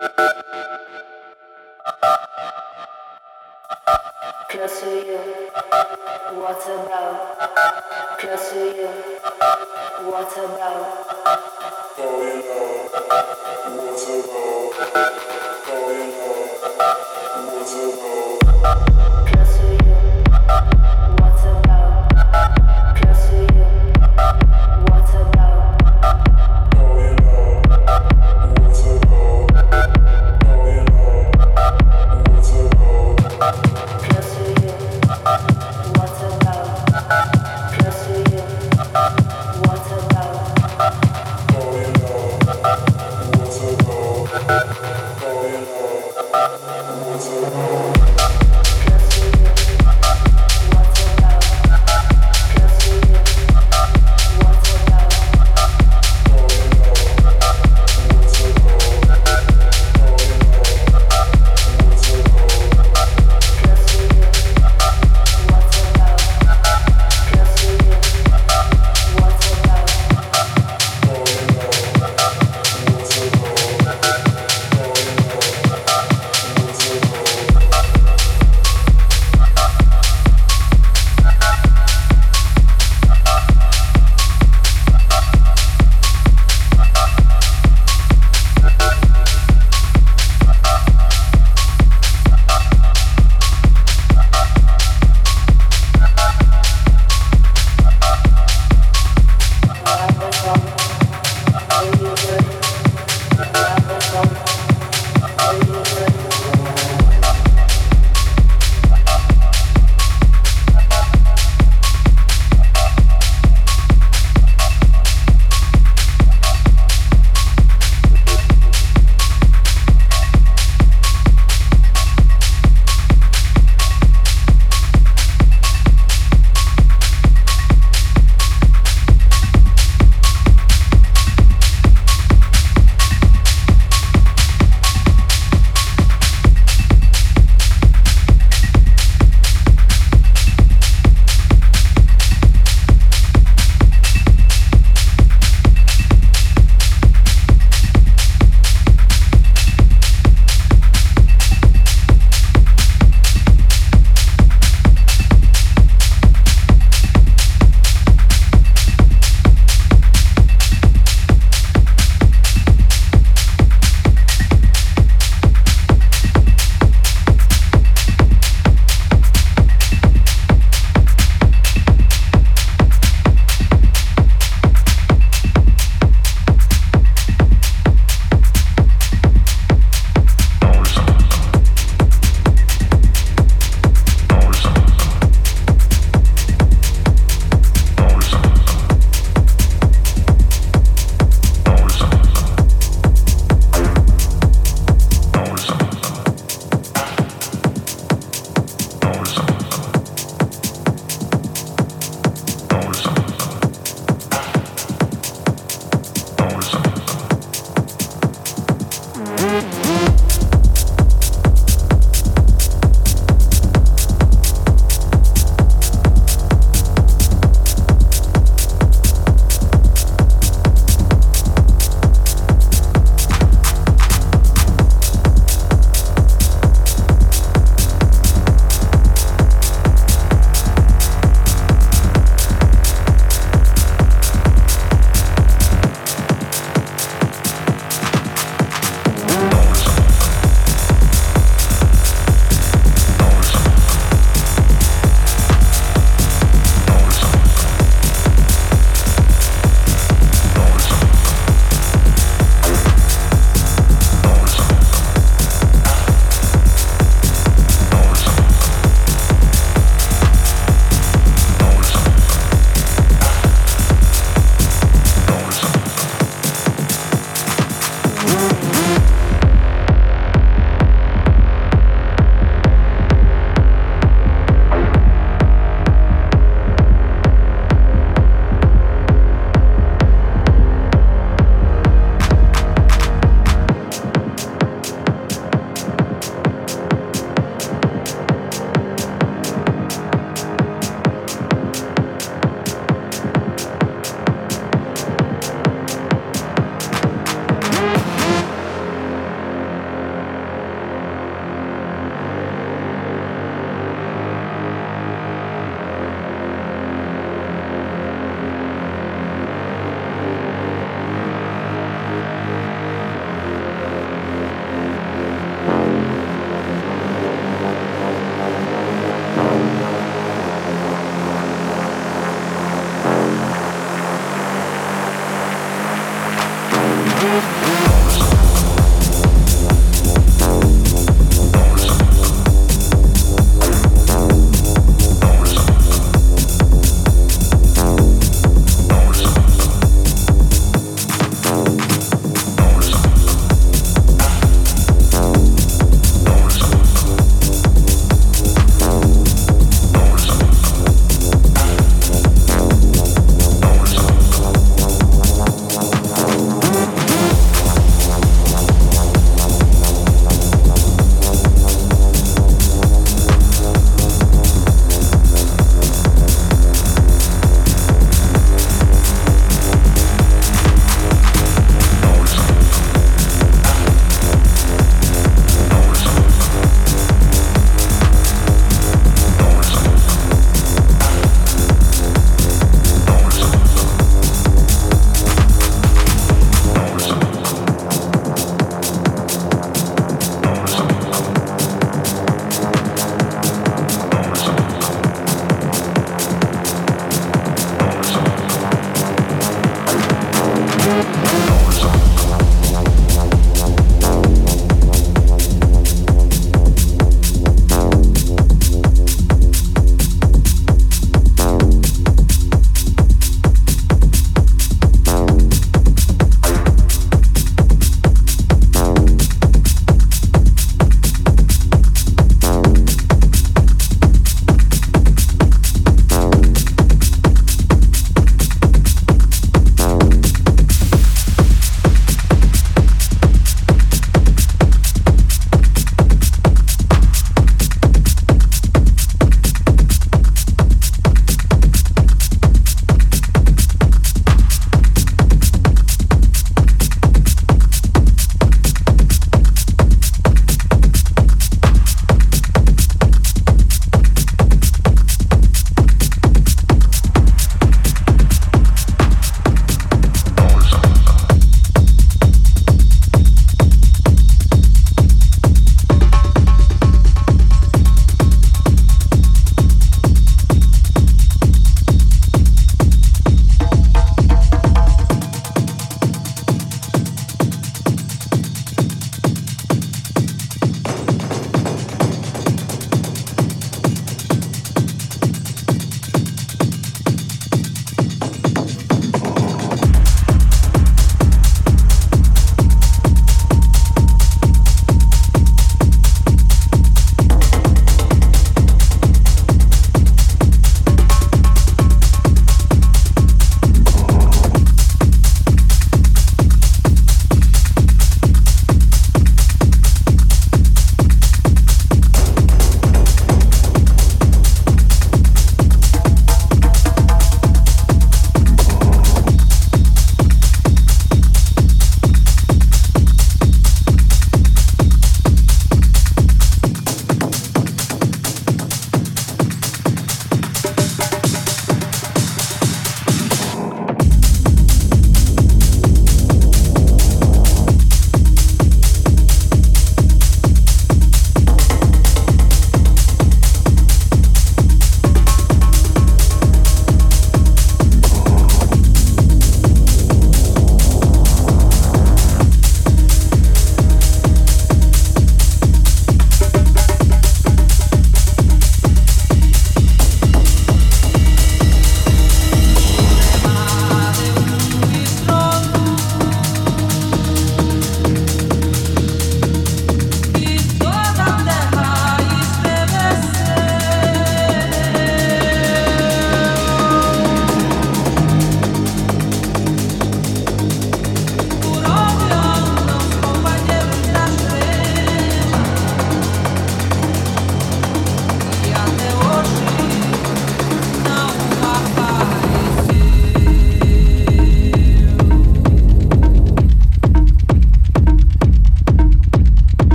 Close to you, what about? Close to you, what about? Going home, what about? Going home, what about?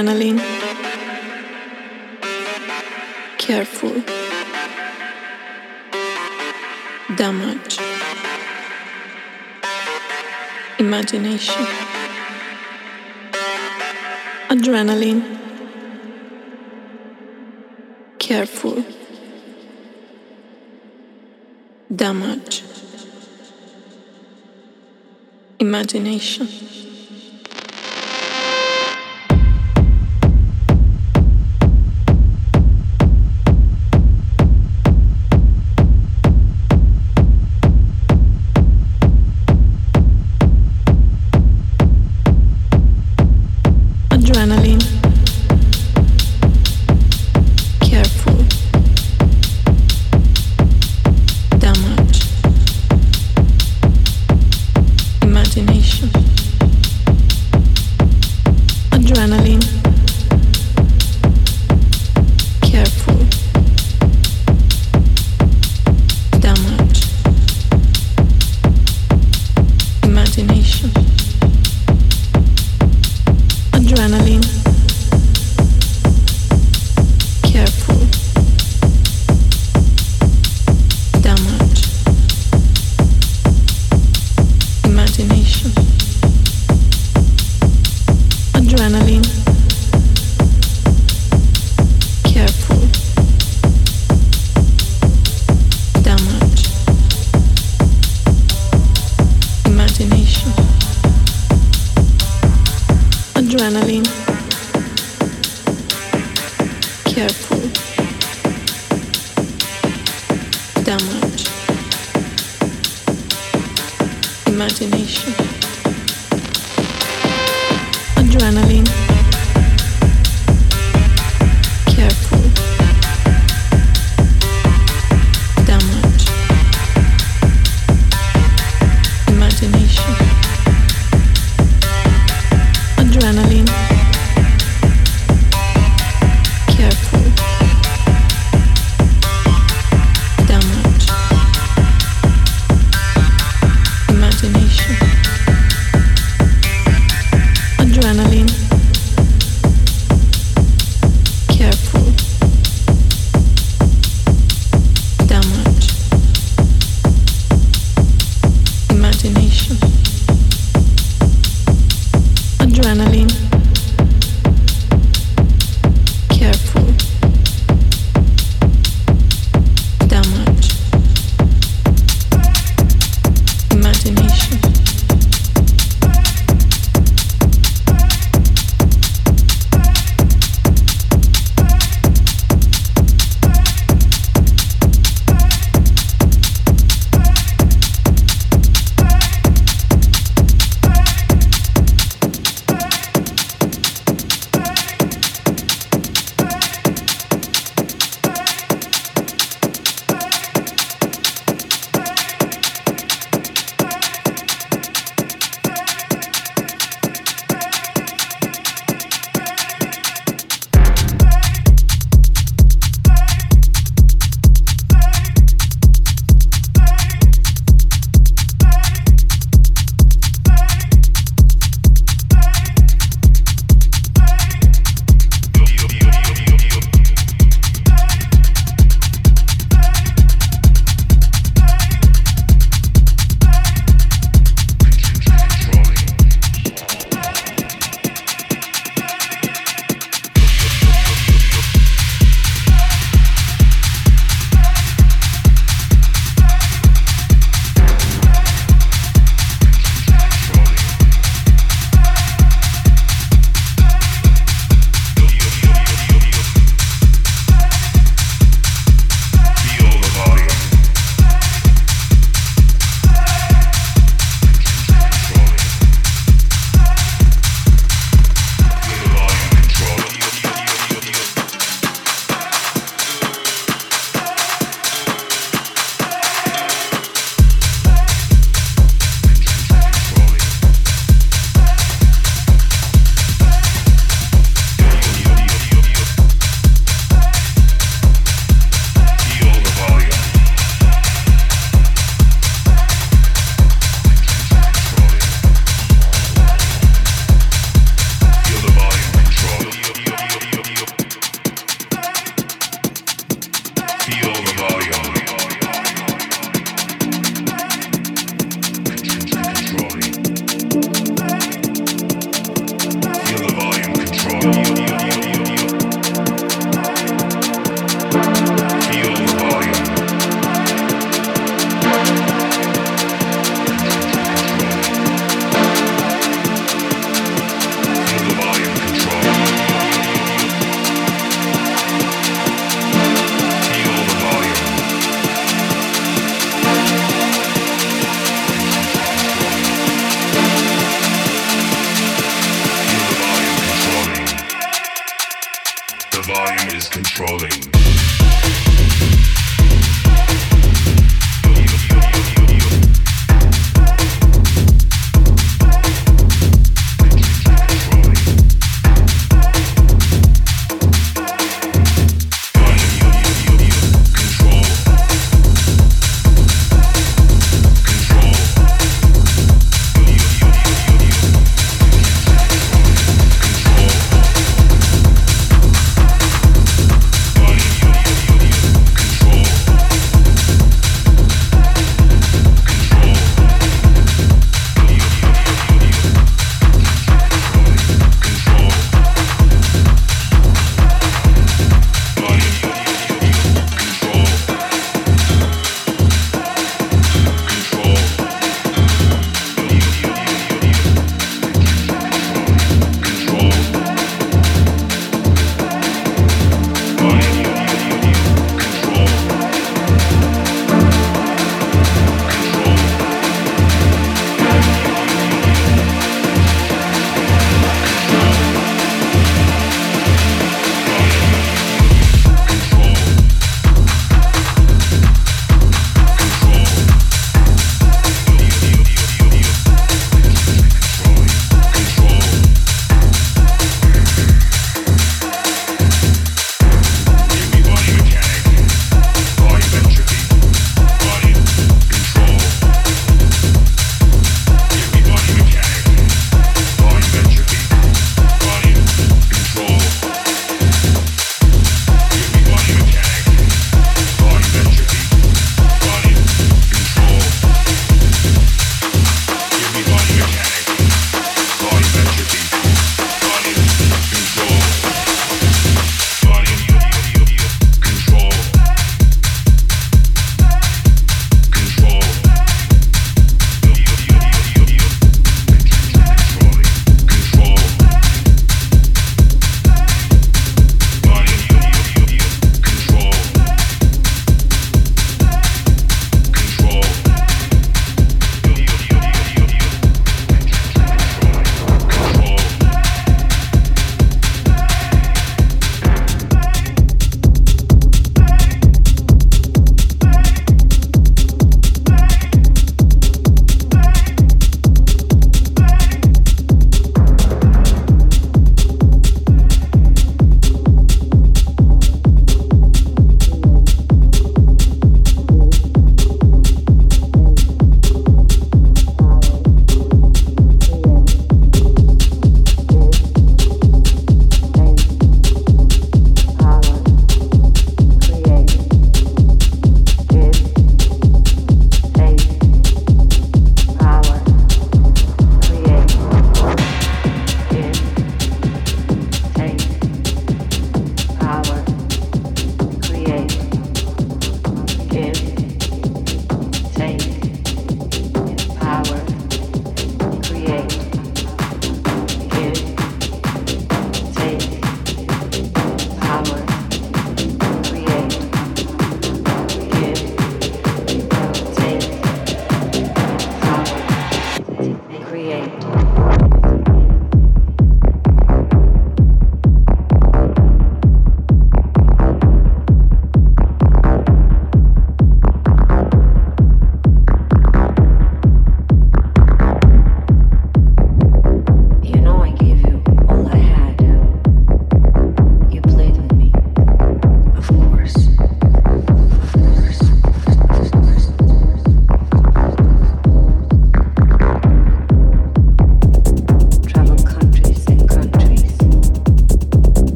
Adrenaline, careful. damage, imagination, adrenaline, careful, damage, imagination.